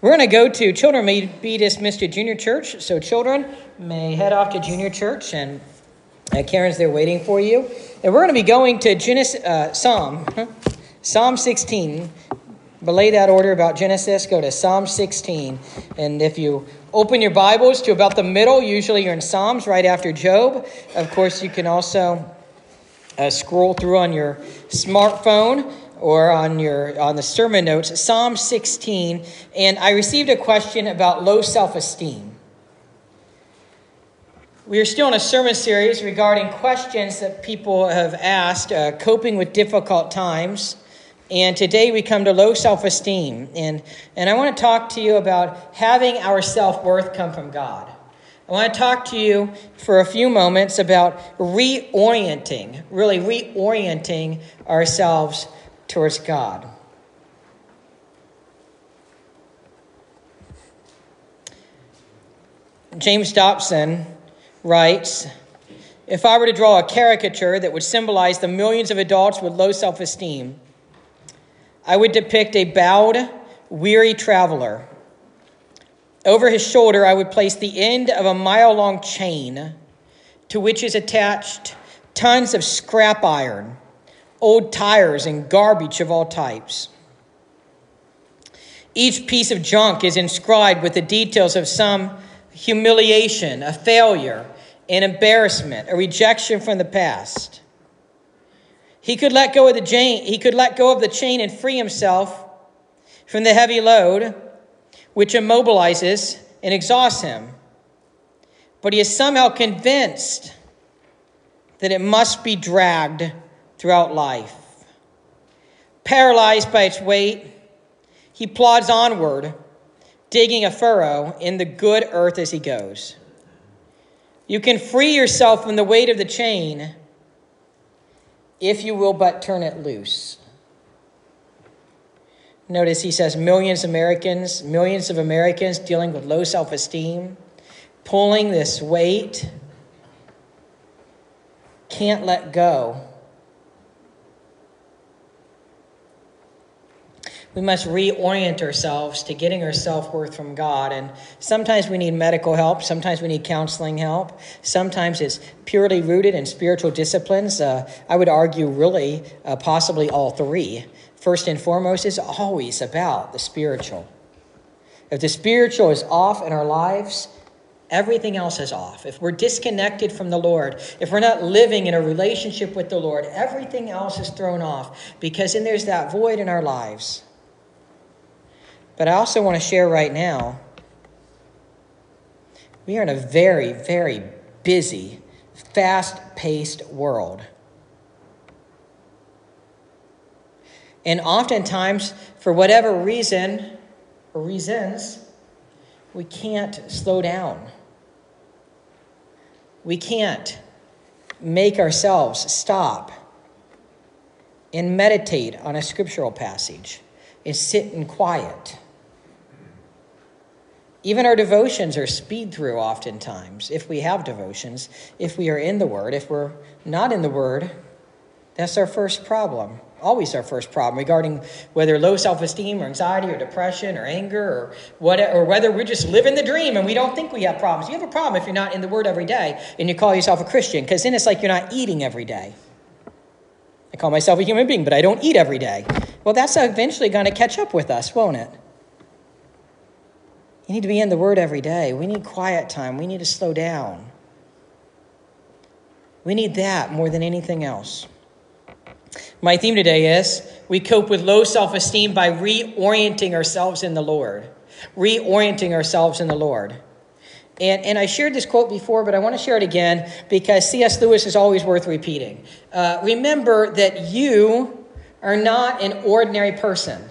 We're going to go to children may be dismissed to junior church, so children may head off to junior church, and uh, Karen's there waiting for you. And we're going to be going to Genesis, uh, Psalm, Psalm 16. Belay that order about Genesis, go to Psalm 16. And if you open your Bibles to about the middle, usually you're in Psalms right after Job. Of course, you can also uh, scroll through on your smartphone or on your on the sermon notes psalm 16 and i received a question about low self-esteem. We are still in a sermon series regarding questions that people have asked uh, coping with difficult times and today we come to low self-esteem and and i want to talk to you about having our self-worth come from god. I want to talk to you for a few moments about reorienting, really reorienting ourselves towards God. James Dobson writes If I were to draw a caricature that would symbolize the millions of adults with low self esteem, I would depict a bowed, weary traveler. Over his shoulder, I would place the end of a mile long chain to which is attached tons of scrap iron old tires, and garbage of all types. Each piece of junk is inscribed with the details of some humiliation, a failure, an embarrassment, a rejection from the past. He could let go of the chain, he could let go of the chain and free himself from the heavy load which immobilizes and exhausts him. But he is somehow convinced that it must be dragged throughout life. Paralyzed by its weight, he plods onward, digging a furrow in the good earth as he goes. You can free yourself from the weight of the chain if you will but turn it loose. Notice he says millions of Americans, millions of Americans dealing with low self esteem, pulling this weight, can't let go we must reorient ourselves to getting our self worth from God. And sometimes we need medical help, sometimes we need counseling help, sometimes it's purely rooted in spiritual disciplines. Uh, I would argue, really, uh, possibly all three. First and foremost, is always about the spiritual. If the spiritual is off in our lives, everything else is off. If we're disconnected from the Lord, if we're not living in a relationship with the Lord, everything else is thrown off because then there's that void in our lives. But I also want to share right now we are in a very, very busy, fast paced world. And oftentimes, for whatever reason or reasons, we can't slow down. We can't make ourselves stop and meditate on a scriptural passage and sit in quiet. Even our devotions are speed through oftentimes, if we have devotions, if we are in the Word. If we're not in the Word, that's our first problem. Always our first problem regarding whether low self esteem or anxiety or depression or anger or, what, or whether we're just living the dream and we don't think we have problems. You have a problem if you're not in the Word every day and you call yourself a Christian, because then it's like you're not eating every day. I call myself a human being, but I don't eat every day. Well, that's eventually going to catch up with us, won't it? You need to be in the Word every day. We need quiet time. We need to slow down. We need that more than anything else. My theme today is we cope with low self esteem by reorienting ourselves in the Lord. Reorienting ourselves in the Lord. And, and I shared this quote before, but I want to share it again because C.S. Lewis is always worth repeating. Uh, remember that you are not an ordinary person.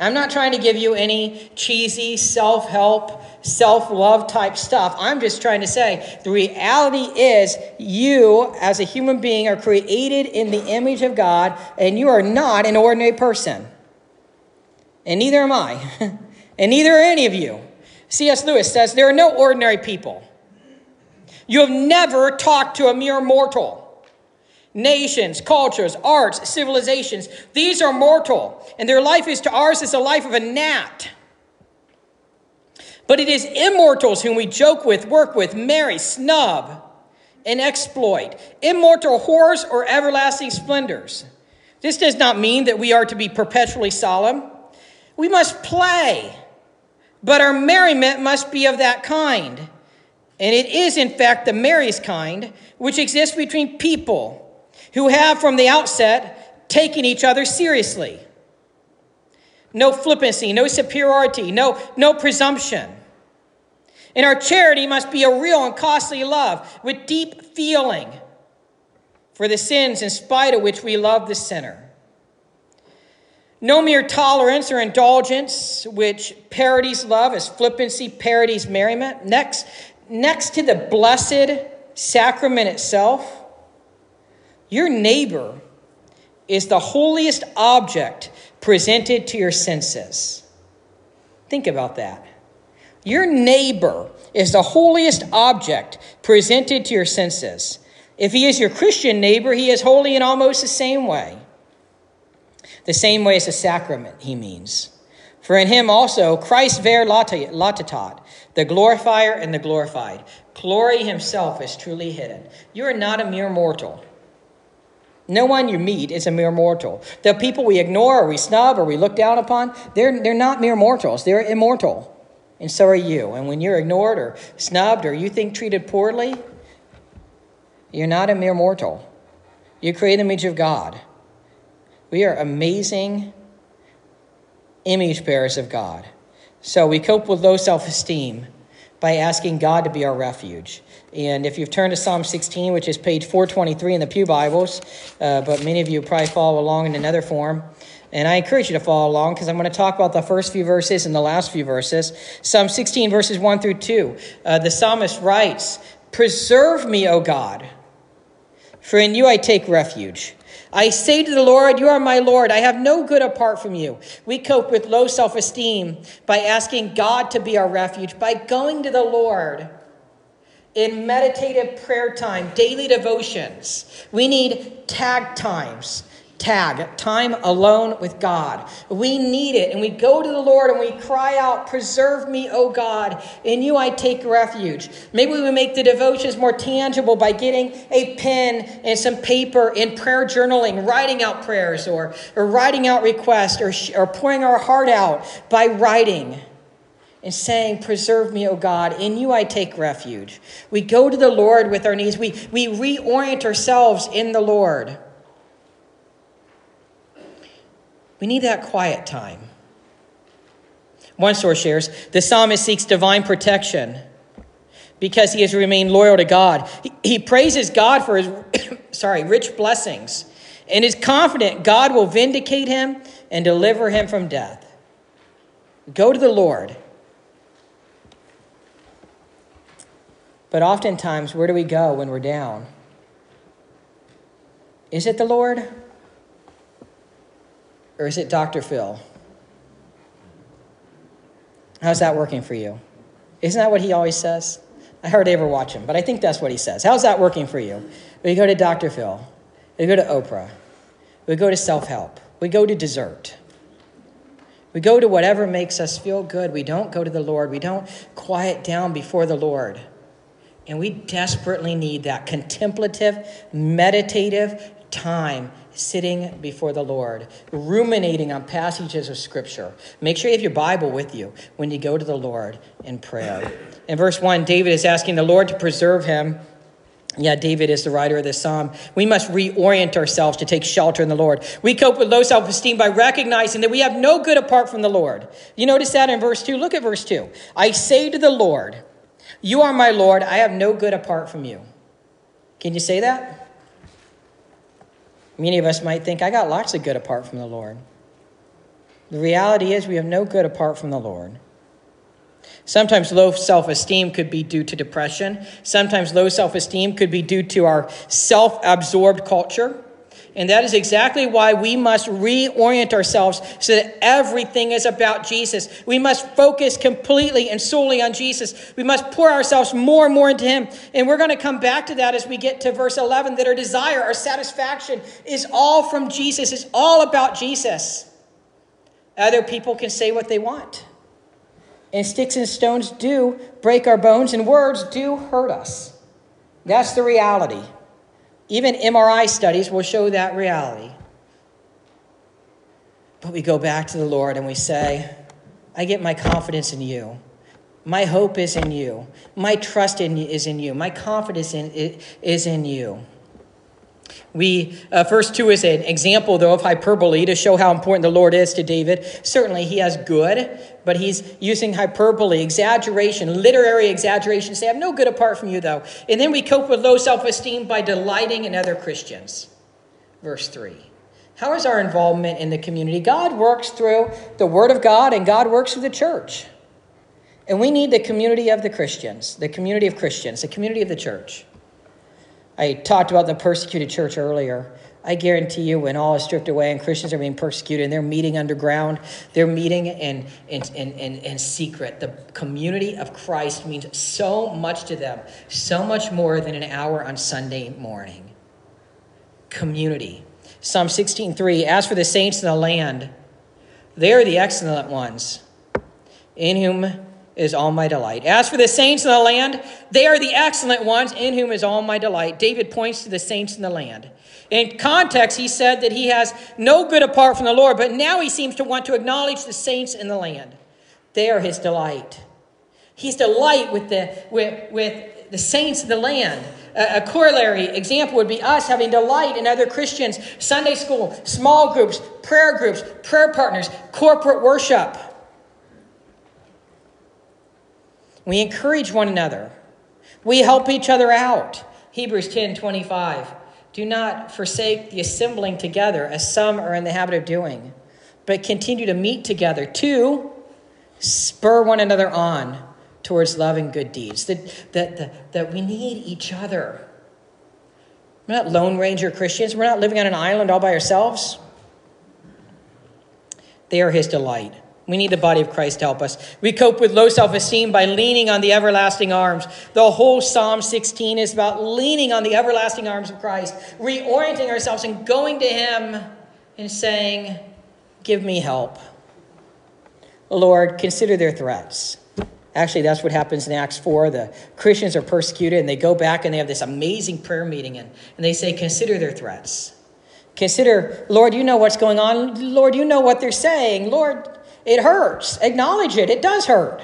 I'm not trying to give you any cheesy self help, self love type stuff. I'm just trying to say the reality is you, as a human being, are created in the image of God, and you are not an ordinary person. And neither am I. and neither are any of you. C.S. Lewis says there are no ordinary people. You have never talked to a mere mortal. Nations, cultures, arts, civilizations. These are mortal, and their life is to ours as the life of a gnat. But it is immortals whom we joke with, work with, marry, snub, and exploit. Immortal horrors or everlasting splendors. This does not mean that we are to be perpetually solemn. We must play, but our merriment must be of that kind. And it is, in fact, the merriest kind which exists between people who have from the outset taken each other seriously. No flippancy, no superiority, no, no presumption. And our charity must be a real and costly love with deep feeling for the sins in spite of which we love the sinner. No mere tolerance or indulgence, which parodies love as flippancy parodies merriment. Next, next to the blessed sacrament itself, your neighbor is the holiest object presented to your senses. Think about that. Your neighbor is the holiest object presented to your senses. If he is your Christian neighbor, he is holy in almost the same way. The same way as a sacrament, he means. For in him also Christ vere latitat, the glorifier and the glorified. Glory himself is truly hidden. You are not a mere mortal. No one you meet is a mere mortal. The people we ignore or we snub or we look down upon, they're, they're not mere mortals, they're immortal. And so are you. And when you're ignored or snubbed or you think treated poorly, you're not a mere mortal. You create the image of God. We are amazing image bearers of God. So we cope with low self esteem by asking God to be our refuge. And if you've turned to Psalm 16, which is page 423 in the Pew Bibles, uh, but many of you probably follow along in another form, and I encourage you to follow along because I'm going to talk about the first few verses and the last few verses. Psalm 16, verses 1 through 2. Uh, the psalmist writes, Preserve me, O God, for in you I take refuge. I say to the Lord, You are my Lord. I have no good apart from you. We cope with low self esteem by asking God to be our refuge, by going to the Lord in meditative prayer time, daily devotions. We need tag times. Tag, time alone with God. We need it, and we go to the Lord and we cry out, Preserve me, O God. In you I take refuge. Maybe we make the devotions more tangible by getting a pen and some paper in prayer journaling, writing out prayers or, or writing out requests or, or pouring our heart out by writing and saying, Preserve me, O God. In you I take refuge. We go to the Lord with our needs. We, we reorient ourselves in the Lord. We need that quiet time. One source shares the psalmist seeks divine protection because he has remained loyal to God. He, he praises God for his sorry, rich blessings and is confident God will vindicate him and deliver him from death. Go to the Lord. But oftentimes, where do we go when we're down? Is it the Lord? Or is it Dr. Phil? How's that working for you? Isn't that what he always says? I hardly ever watch him, but I think that's what he says. How's that working for you? We go to Dr. Phil. We go to Oprah. We go to self help. We go to dessert. We go to whatever makes us feel good. We don't go to the Lord. We don't quiet down before the Lord. And we desperately need that contemplative, meditative time sitting before the Lord, ruminating on passages of Scripture. Make sure you have your Bible with you when you go to the Lord in prayer. In verse 1, David is asking the Lord to preserve him. Yeah, David is the writer of this psalm. We must reorient ourselves to take shelter in the Lord. We cope with low self esteem by recognizing that we have no good apart from the Lord. You notice that in verse 2? Look at verse 2. I say to the Lord, You are my Lord, I have no good apart from you. Can you say that? Many of us might think, I got lots of good apart from the Lord. The reality is, we have no good apart from the Lord. Sometimes low self esteem could be due to depression. Sometimes low self esteem could be due to our self absorbed culture. And that is exactly why we must reorient ourselves so that everything is about Jesus. We must focus completely and solely on Jesus. We must pour ourselves more and more into Him. And we're going to come back to that as we get to verse 11 that our desire, our satisfaction is all from Jesus, it's all about Jesus. Other people can say what they want. And sticks and stones do break our bones, and words do hurt us. That's the reality. Even MRI studies will show that reality. But we go back to the Lord and we say, I get my confidence in you. My hope is in you. My trust in, is in you. My confidence in, is in you. We, uh, verse 2 is an example, though, of hyperbole to show how important the Lord is to David. Certainly, he has good, but he's using hyperbole, exaggeration, literary exaggeration. Say, I have no good apart from you, though. And then we cope with low self esteem by delighting in other Christians. Verse 3. How is our involvement in the community? God works through the Word of God, and God works through the church. And we need the community of the Christians, the community of Christians, the community of the church. I talked about the persecuted church earlier. I guarantee you, when all is stripped away and Christians are being persecuted and they're meeting underground, they're meeting in, in, in, in, in secret. The community of Christ means so much to them, so much more than an hour on Sunday morning. Community. Psalm 16:3 As for the saints in the land, they are the excellent ones, in whom is all my delight. As for the saints in the land, they are the excellent ones in whom is all my delight. David points to the saints in the land. In context, he said that he has no good apart from the Lord, but now he seems to want to acknowledge the saints in the land. They are his delight. He's delight with the, with, with the saints of the land. A, a corollary example would be us having delight in other Christians, Sunday school, small groups, prayer groups, prayer partners, corporate worship. We encourage one another. We help each other out. Hebrews 10 25. Do not forsake the assembling together, as some are in the habit of doing, but continue to meet together to spur one another on towards love and good deeds. That, that, that, that we need each other. We're not Lone Ranger Christians. We're not living on an island all by ourselves. They are his delight. We need the body of Christ to help us. We cope with low self esteem by leaning on the everlasting arms. The whole Psalm 16 is about leaning on the everlasting arms of Christ, reorienting ourselves and going to Him and saying, Give me help. Lord, consider their threats. Actually, that's what happens in Acts 4. The Christians are persecuted and they go back and they have this amazing prayer meeting and, and they say, Consider their threats. Consider, Lord, you know what's going on. Lord, you know what they're saying. Lord, it hurts. Acknowledge it. It does hurt.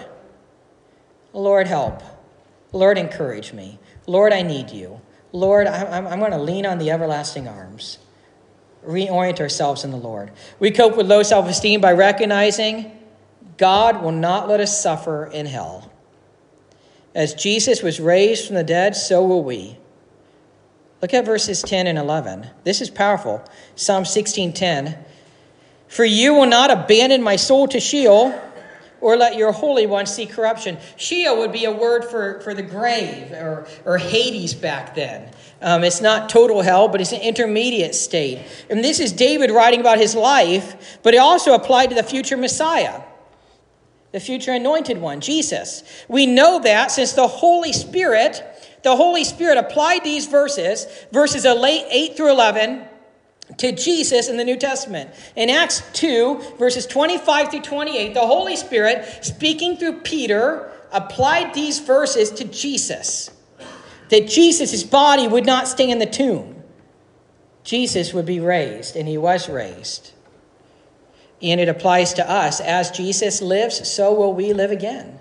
Lord, help. Lord, encourage me. Lord, I need you. Lord, I'm, I'm going to lean on the everlasting arms. Reorient ourselves in the Lord. We cope with low self esteem by recognizing God will not let us suffer in hell. As Jesus was raised from the dead, so will we. Look at verses 10 and 11. This is powerful. Psalm 16:10. For you will not abandon my soul to Sheol, or let your Holy One see corruption. Sheol would be a word for, for the grave or, or Hades back then. Um, it's not total hell, but it's an intermediate state. And this is David writing about his life, but it also applied to the future Messiah, the future anointed one, Jesus. We know that since the Holy Spirit, the Holy Spirit applied these verses, verses 8 through 11 to Jesus in the New Testament. In Acts 2, verses 25 through 28, the Holy Spirit, speaking through Peter, applied these verses to Jesus. That Jesus' body would not stay in the tomb. Jesus would be raised, and he was raised. And it applies to us. As Jesus lives, so will we live again.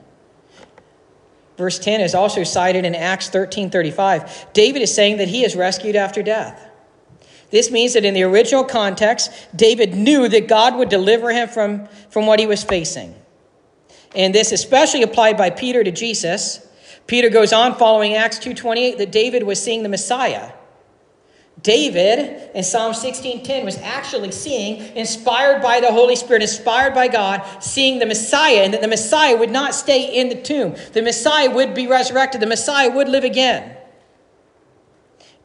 Verse 10 is also cited in Acts 13 35. David is saying that he is rescued after death. This means that in the original context, David knew that God would deliver him from, from what he was facing. And this especially applied by Peter to Jesus. Peter goes on following Acts 2:28 that David was seeing the Messiah. David in Psalm 16:10 was actually seeing inspired by the Holy Spirit, inspired by God, seeing the Messiah and that the Messiah would not stay in the tomb. The Messiah would be resurrected. The Messiah would live again.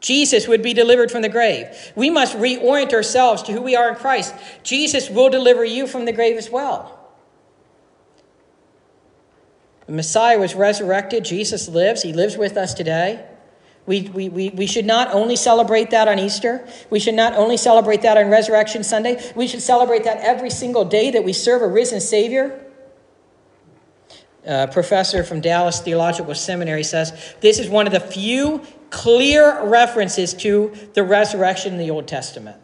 Jesus would be delivered from the grave. We must reorient ourselves to who we are in Christ. Jesus will deliver you from the grave as well. The Messiah was resurrected. Jesus lives. He lives with us today. We, we, we, we should not only celebrate that on Easter. We should not only celebrate that on Resurrection Sunday. We should celebrate that every single day that we serve a risen Savior. A professor from Dallas Theological Seminary says this is one of the few clear references to the resurrection in the Old Testament.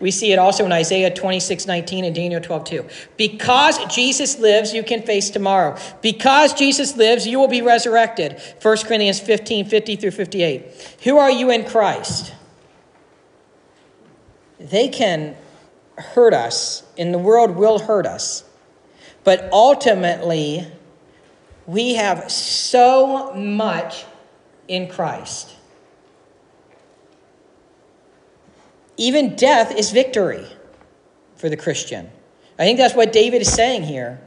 We see it also in Isaiah 26, 19 and Daniel 12, 2. Because Jesus lives, you can face tomorrow. Because Jesus lives, you will be resurrected. 1 Corinthians 15, 50 through 58. Who are you in Christ? They can hurt us, and the world will hurt us. But ultimately, we have so much in Christ. Even death is victory for the Christian. I think that's what David is saying here.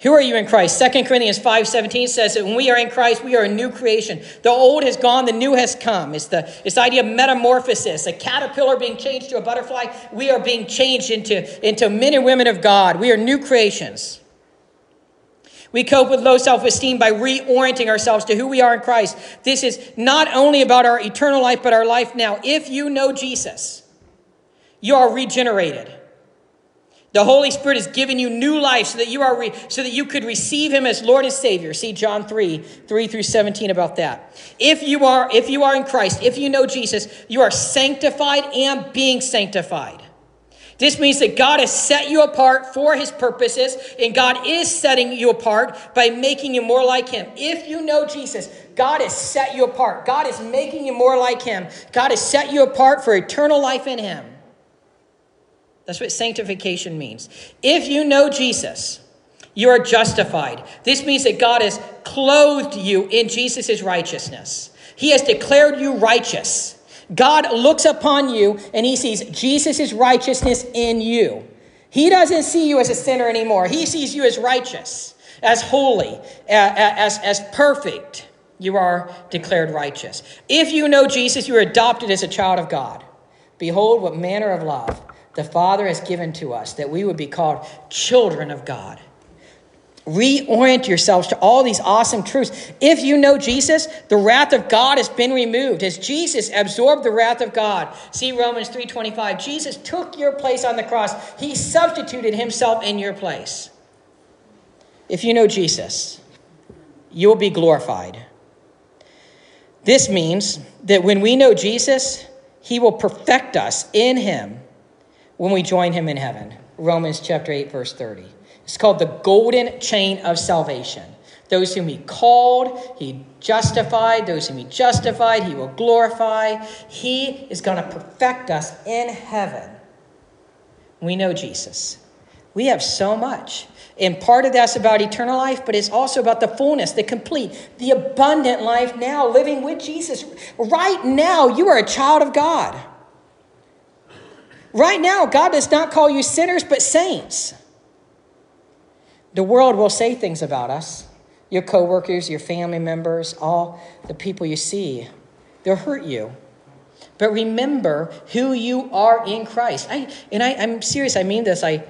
Who are you in Christ? 2 Corinthians 5.17 says that when we are in Christ, we are a new creation. The old has gone, the new has come. It's the, it's the idea of metamorphosis, a caterpillar being changed to a butterfly. We are being changed into, into men and women of God. We are new creations. We cope with low self esteem by reorienting ourselves to who we are in Christ. This is not only about our eternal life, but our life now. If you know Jesus, you are regenerated. The Holy Spirit has given you new life so that you are re- so that you could receive him as Lord and Savior. See John 3, 3 through 17 about that. If you are if you are in Christ, if you know Jesus, you are sanctified and being sanctified. This means that God has set you apart for his purposes, and God is setting you apart by making you more like him. If you know Jesus, God has set you apart. God is making you more like him. God has set you apart for eternal life in him. That's what sanctification means. If you know Jesus, you are justified. This means that God has clothed you in Jesus' righteousness. He has declared you righteous. God looks upon you and he sees Jesus' righteousness in you. He doesn't see you as a sinner anymore. He sees you as righteous, as holy, as, as perfect. You are declared righteous. If you know Jesus, you are adopted as a child of God. Behold, what manner of love the Father has given to us that we would be called children of God. Reorient yourselves to all these awesome truths. If you know Jesus, the wrath of God has been removed. As Jesus absorbed the wrath of God. See Romans 3:25. Jesus took your place on the cross. He substituted himself in your place. If you know Jesus, you will be glorified. This means that when we know Jesus, he will perfect us in him when we join him in heaven. Romans chapter 8 verse 30. It's called the golden chain of salvation. Those whom he called, he justified. Those whom he justified, he will glorify. He is going to perfect us in heaven. We know Jesus. We have so much. And part of that's about eternal life, but it's also about the fullness, the complete, the abundant life now, living with Jesus. Right now, you are a child of God. Right now, God does not call you sinners, but saints. The world will say things about us your coworkers, your family members, all the people you see. They'll hurt you. But remember who you are in Christ. I, and I, I'm serious, I mean this. I,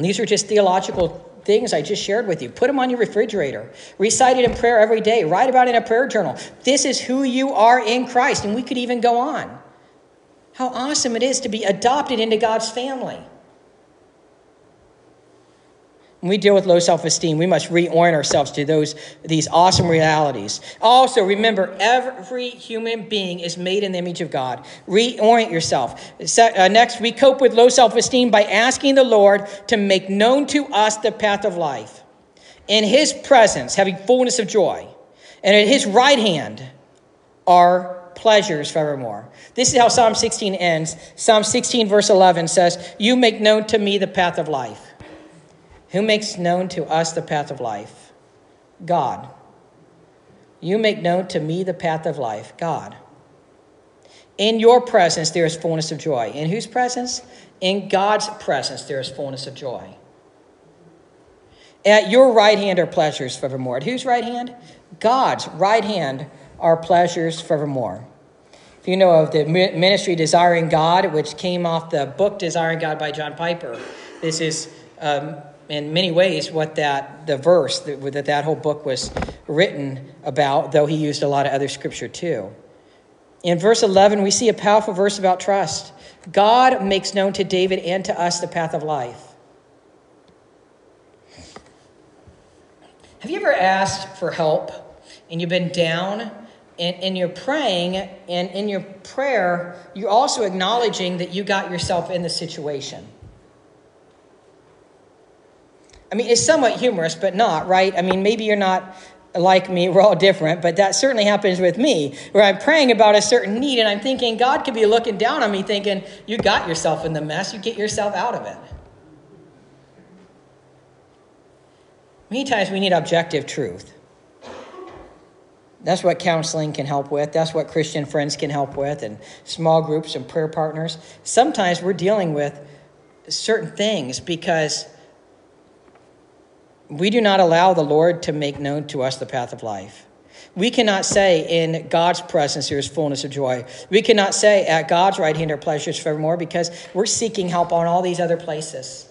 these are just theological things I just shared with you. Put them on your refrigerator. Recite it in prayer every day. Write about it in a prayer journal. This is who you are in Christ. And we could even go on. How awesome it is to be adopted into God's family. When we deal with low self-esteem, we must reorient ourselves to those these awesome realities. Also, remember, every human being is made in the image of God. Reorient yourself. Uh, next, we cope with low self-esteem by asking the Lord to make known to us the path of life. In His presence, having fullness of joy, and at His right hand are pleasures forevermore. This is how Psalm 16 ends. Psalm 16, verse 11 says, "You make known to me the path of life." Who makes known to us the path of life? God. You make known to me the path of life, God. In your presence, there is fullness of joy. In whose presence? In God's presence, there is fullness of joy. At your right hand are pleasures forevermore. At whose right hand? God's right hand are pleasures forevermore. If you know of the ministry Desiring God, which came off the book Desiring God by John Piper, this is um, in many ways what that the verse that, that that whole book was written about, though he used a lot of other scripture too. In verse 11, we see a powerful verse about trust. God makes known to David and to us the path of life. Have you ever asked for help and you've been down and, and you're praying, and in your prayer, you're also acknowledging that you got yourself in the situation? I mean, it's somewhat humorous, but not, right? I mean, maybe you're not like me, we're all different, but that certainly happens with me, where I'm praying about a certain need and I'm thinking God could be looking down on me, thinking, You got yourself in the mess, you get yourself out of it. Many times we need objective truth. That's what counseling can help with. That's what Christian friends can help with, and small groups and prayer partners. Sometimes we're dealing with certain things because we do not allow the Lord to make known to us the path of life. We cannot say in God's presence there is fullness of joy. We cannot say at God's right hand are pleasures forevermore because we're seeking help on all these other places.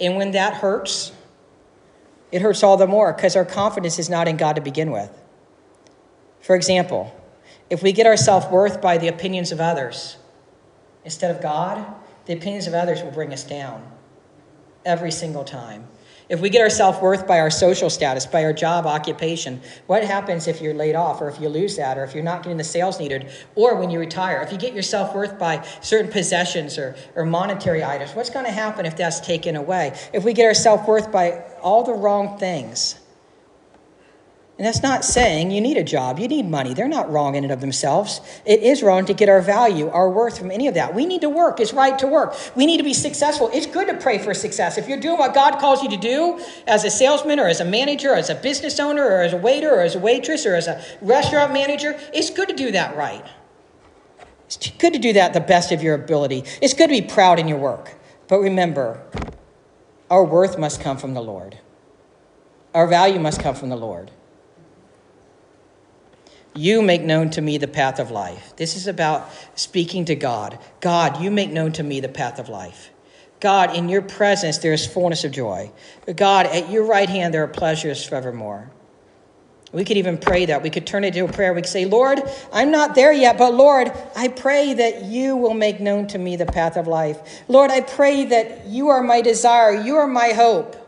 And when that hurts, it hurts all the more because our confidence is not in God to begin with. For example, if we get our self worth by the opinions of others instead of God, the opinions of others will bring us down every single time. If we get our self worth by our social status, by our job occupation, what happens if you're laid off or if you lose that or if you're not getting the sales needed or when you retire? If you get your self worth by certain possessions or, or monetary items, what's going to happen if that's taken away? If we get our self worth by all the wrong things, and that's not saying you need a job, you need money. They're not wrong in and of themselves. It is wrong to get our value, our worth from any of that. We need to work. It's right to work. We need to be successful. It's good to pray for success. If you're doing what God calls you to do as a salesman or as a manager or as a business owner or as a waiter or as a waitress or as a restaurant manager, it's good to do that right. It's good to do that the best of your ability. It's good to be proud in your work. But remember, our worth must come from the Lord, our value must come from the Lord. You make known to me the path of life. This is about speaking to God. God, you make known to me the path of life. God, in your presence there is fullness of joy. God, at your right hand there are pleasures forevermore. We could even pray that. We could turn it into a prayer. We could say, Lord, I'm not there yet, but Lord, I pray that you will make known to me the path of life. Lord, I pray that you are my desire. You are my hope.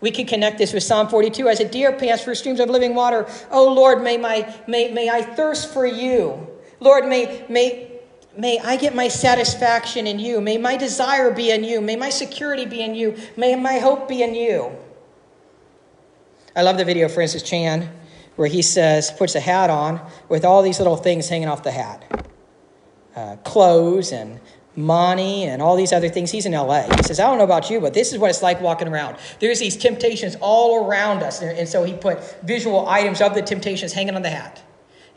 We can connect this with Psalm 42 as a deer pants for streams of living water. Oh Lord, may, my, may, may I thirst for you. Lord, may, may, may I get my satisfaction in you. May my desire be in you. May my security be in you. May my hope be in you. I love the video of Francis Chan where he says, puts a hat on with all these little things hanging off the hat uh, clothes and money and all these other things. He's in LA. He says, I don't know about you, but this is what it's like walking around. There's these temptations all around us. And so he put visual items of the temptations hanging on the hat.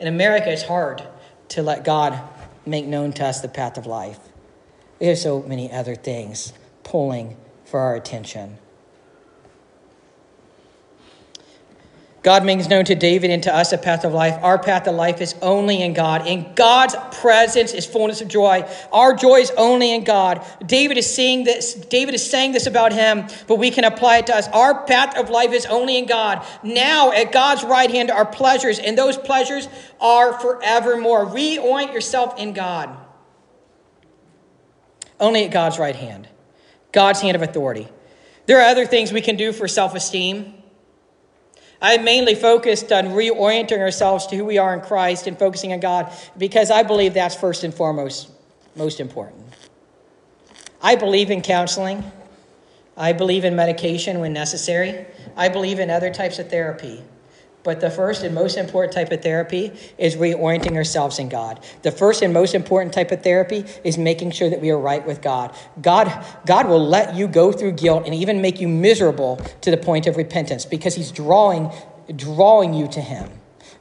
In America, it's hard to let God make known to us the path of life. We have so many other things pulling for our attention. God makes known to David and to us a path of life. Our path of life is only in God. In God's presence is fullness of joy. Our joy is only in God. David is saying this, David is saying this about him, but we can apply it to us. Our path of life is only in God. Now at God's right hand are pleasures, and those pleasures are forevermore. Reorient yourself in God. Only at God's right hand. God's hand of authority. There are other things we can do for self-esteem. I mainly focused on reorienting ourselves to who we are in Christ and focusing on God because I believe that's first and foremost most important. I believe in counseling. I believe in medication when necessary. I believe in other types of therapy. But the first and most important type of therapy is reorienting ourselves in God. The first and most important type of therapy is making sure that we are right with God. God, God will let you go through guilt and even make you miserable to the point of repentance because He's drawing, drawing you to Him.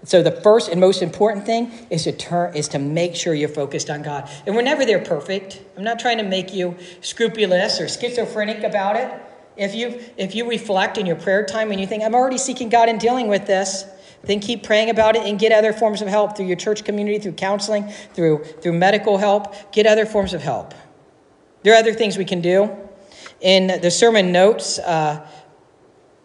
So the first and most important thing is to turn is to make sure you're focused on God. And we're never there perfect. I'm not trying to make you scrupulous or schizophrenic about it. If you if you reflect in your prayer time and you think I'm already seeking God and dealing with this, then keep praying about it and get other forms of help through your church community, through counseling, through through medical help. Get other forms of help. There are other things we can do. In the sermon notes, uh,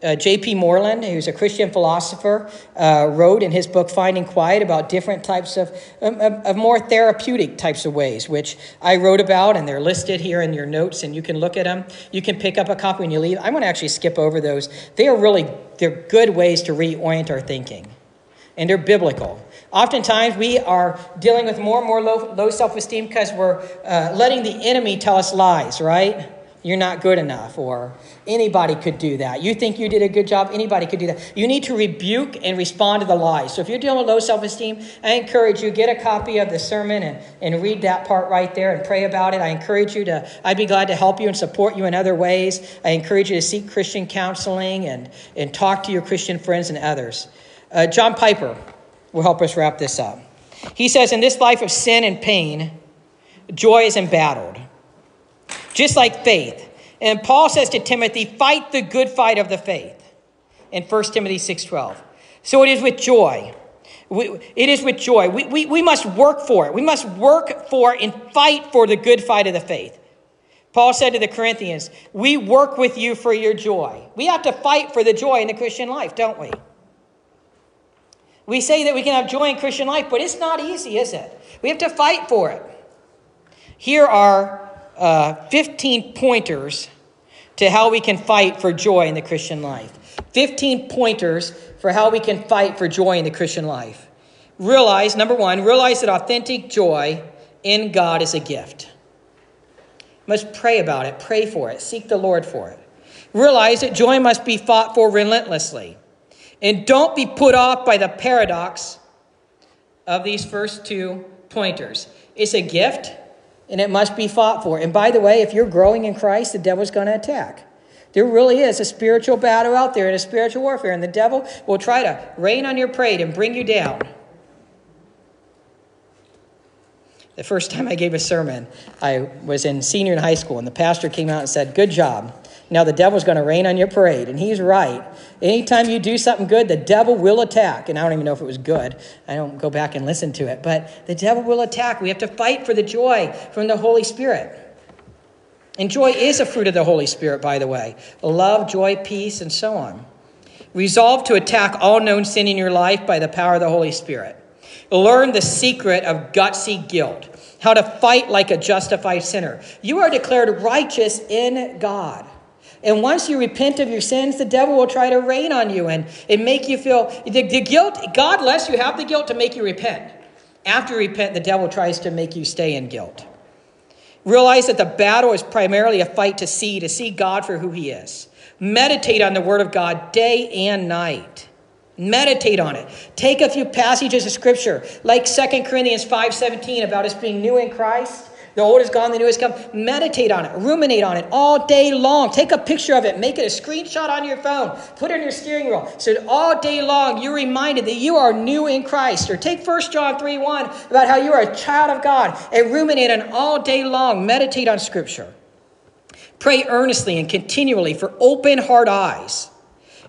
uh, J.P. Moreland, who's a Christian philosopher, uh, wrote in his book Finding Quiet about different types of, um, of, more therapeutic types of ways, which I wrote about, and they're listed here in your notes, and you can look at them. You can pick up a copy when you leave. I'm going to actually skip over those. They are really they're good ways to reorient our thinking, and they're biblical. Oftentimes, we are dealing with more and more low, low self esteem because we're uh, letting the enemy tell us lies, right? You're not good enough, or anybody could do that. You think you did a good job, anybody could do that. You need to rebuke and respond to the lies. So if you're dealing with low self esteem, I encourage you get a copy of the sermon and, and read that part right there and pray about it. I encourage you to, I'd be glad to help you and support you in other ways. I encourage you to seek Christian counseling and, and talk to your Christian friends and others. Uh, John Piper will help us wrap this up. He says, In this life of sin and pain, joy is embattled just like faith. And Paul says to Timothy, fight the good fight of the faith in 1 Timothy 6.12. So it is with joy. We, it is with joy. We, we, we must work for it. We must work for and fight for the good fight of the faith. Paul said to the Corinthians, We work with you for your joy. We have to fight for the joy in the Christian life, don't we? We say that we can have joy in Christian life, but it's not easy, is it? We have to fight for it. Here are uh, 15 pointers to how we can fight for joy in the Christian life. 15 pointers for how we can fight for joy in the Christian life. Realize, number one, realize that authentic joy in God is a gift. must pray about it, pray for it, seek the Lord for it. Realize that joy must be fought for relentlessly. And don't be put off by the paradox of these first two pointers. It's a gift, and it must be fought for. And by the way, if you're growing in Christ, the devil's going to attack. There really is a spiritual battle out there and a spiritual warfare, and the devil will try to rain on your parade and bring you down. The first time I gave a sermon, I was in senior in high school, and the pastor came out and said, Good job. Now the devil's going to rain on your parade, and he's right. Anytime you do something good, the devil will attack. And I don't even know if it was good. I don't go back and listen to it. But the devil will attack. We have to fight for the joy from the Holy Spirit. And joy is a fruit of the Holy Spirit, by the way love, joy, peace, and so on. Resolve to attack all known sin in your life by the power of the Holy Spirit. Learn the secret of gutsy guilt, how to fight like a justified sinner. You are declared righteous in God. And once you repent of your sins, the devil will try to rain on you and, and make you feel the, the guilt. God lets you have the guilt to make you repent. After you repent, the devil tries to make you stay in guilt. Realize that the battle is primarily a fight to see, to see God for who he is. Meditate on the word of God day and night. Meditate on it. Take a few passages of scripture, like 2 Corinthians 5:17 about us being new in Christ the old is gone, the new has come. Meditate on it, ruminate on it all day long. Take a picture of it, make it a screenshot on your phone, put it in your steering wheel. So all day long you're reminded that you are new in Christ. Or take 1 John 3 1 about how you are a child of God and ruminate on all day long. Meditate on Scripture. Pray earnestly and continually for open heart eyes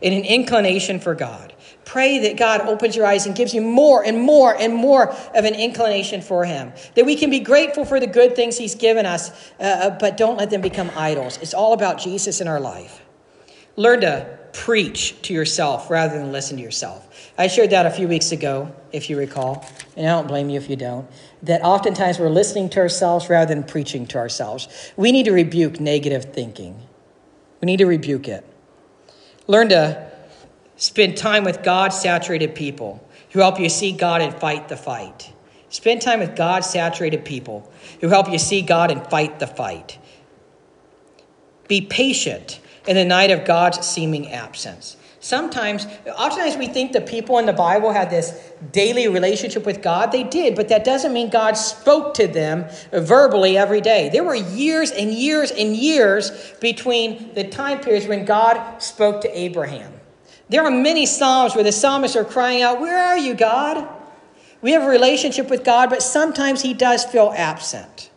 and an inclination for God. Pray that God opens your eyes and gives you more and more and more of an inclination for Him. That we can be grateful for the good things He's given us, uh, uh, but don't let them become idols. It's all about Jesus in our life. Learn to preach to yourself rather than listen to yourself. I shared that a few weeks ago, if you recall, and I don't blame you if you don't. That oftentimes we're listening to ourselves rather than preaching to ourselves. We need to rebuke negative thinking, we need to rebuke it. Learn to Spend time with God saturated people who help you see God and fight the fight. Spend time with God saturated people who help you see God and fight the fight. Be patient in the night of God's seeming absence. Sometimes, oftentimes we think the people in the Bible had this daily relationship with God. They did, but that doesn't mean God spoke to them verbally every day. There were years and years and years between the time periods when God spoke to Abraham. There are many Psalms where the psalmists are crying out, Where are you, God? We have a relationship with God, but sometimes He does feel absent.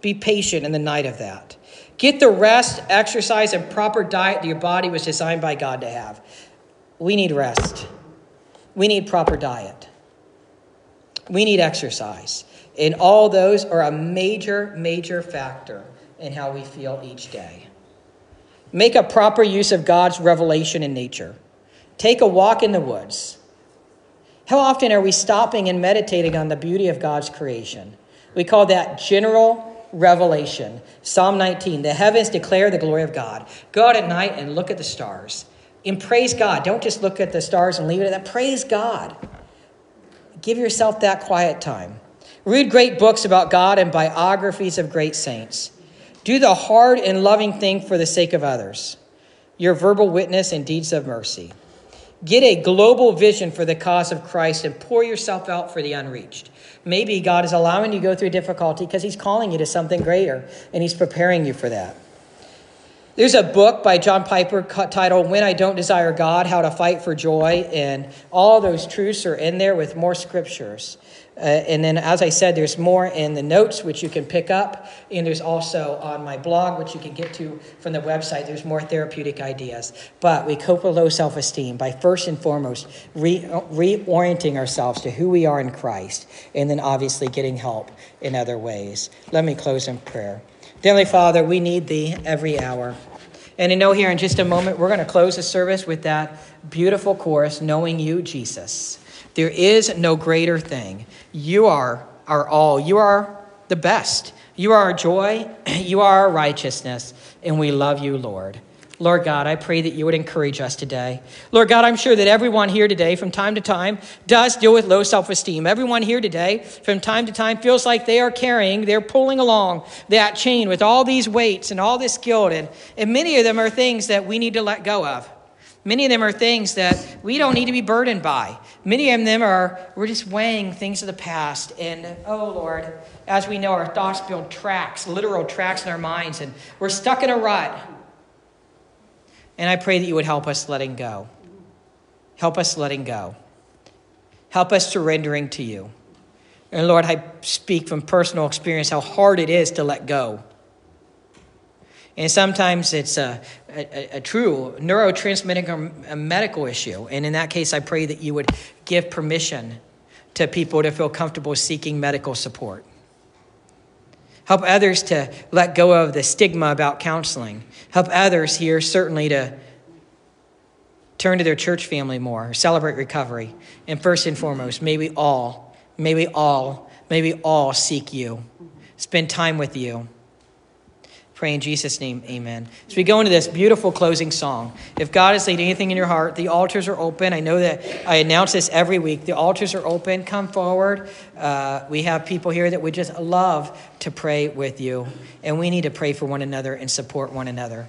Be patient in the night of that. Get the rest, exercise, and proper diet that your body was designed by God to have. We need rest. We need proper diet. We need exercise. And all those are a major, major factor in how we feel each day. Make a proper use of God's revelation in nature. Take a walk in the woods. How often are we stopping and meditating on the beauty of God's creation? We call that general revelation. Psalm 19 The heavens declare the glory of God. Go out at night and look at the stars. And praise God. Don't just look at the stars and leave it at that. Praise God. Give yourself that quiet time. Read great books about God and biographies of great saints. Do the hard and loving thing for the sake of others, your verbal witness and deeds of mercy. Get a global vision for the cause of Christ and pour yourself out for the unreached. Maybe God is allowing you to go through difficulty because He's calling you to something greater and He's preparing you for that. There's a book by John Piper titled When I Don't Desire God How to Fight for Joy, and all those truths are in there with more scriptures. Uh, and then, as I said, there's more in the notes, which you can pick up. And there's also on my blog, which you can get to from the website, there's more therapeutic ideas. But we cope with low self esteem by first and foremost re- reorienting ourselves to who we are in Christ, and then obviously getting help in other ways. Let me close in prayer. Heavenly Father, we need Thee every hour. And I know here in just a moment, we're going to close the service with that beautiful chorus, Knowing You, Jesus. There is no greater thing. You are our all. You are the best. You are our joy. You are our righteousness. And we love you, Lord. Lord God, I pray that you would encourage us today. Lord God, I'm sure that everyone here today, from time to time, does deal with low self esteem. Everyone here today, from time to time, feels like they are carrying, they're pulling along that chain with all these weights and all this guilt. And, and many of them are things that we need to let go of. Many of them are things that we don't need to be burdened by. Many of them are, we're just weighing things of the past. And oh Lord, as we know, our thoughts build tracks, literal tracks in our minds, and we're stuck in a rut. And I pray that you would help us letting go. Help us letting go. Help us surrendering to you. And Lord, I speak from personal experience how hard it is to let go. And sometimes it's a, a, a true neurotransmitting or a medical issue. And in that case, I pray that you would give permission to people to feel comfortable seeking medical support. Help others to let go of the stigma about counseling. Help others here, certainly, to turn to their church family more, celebrate recovery. And first and foremost, may we all, may we all, may we all seek you, spend time with you. Pray in Jesus' name, amen. As we go into this beautiful closing song, if God has laid anything in your heart, the altars are open. I know that I announce this every week. The altars are open. Come forward. Uh, we have people here that would just love to pray with you, and we need to pray for one another and support one another.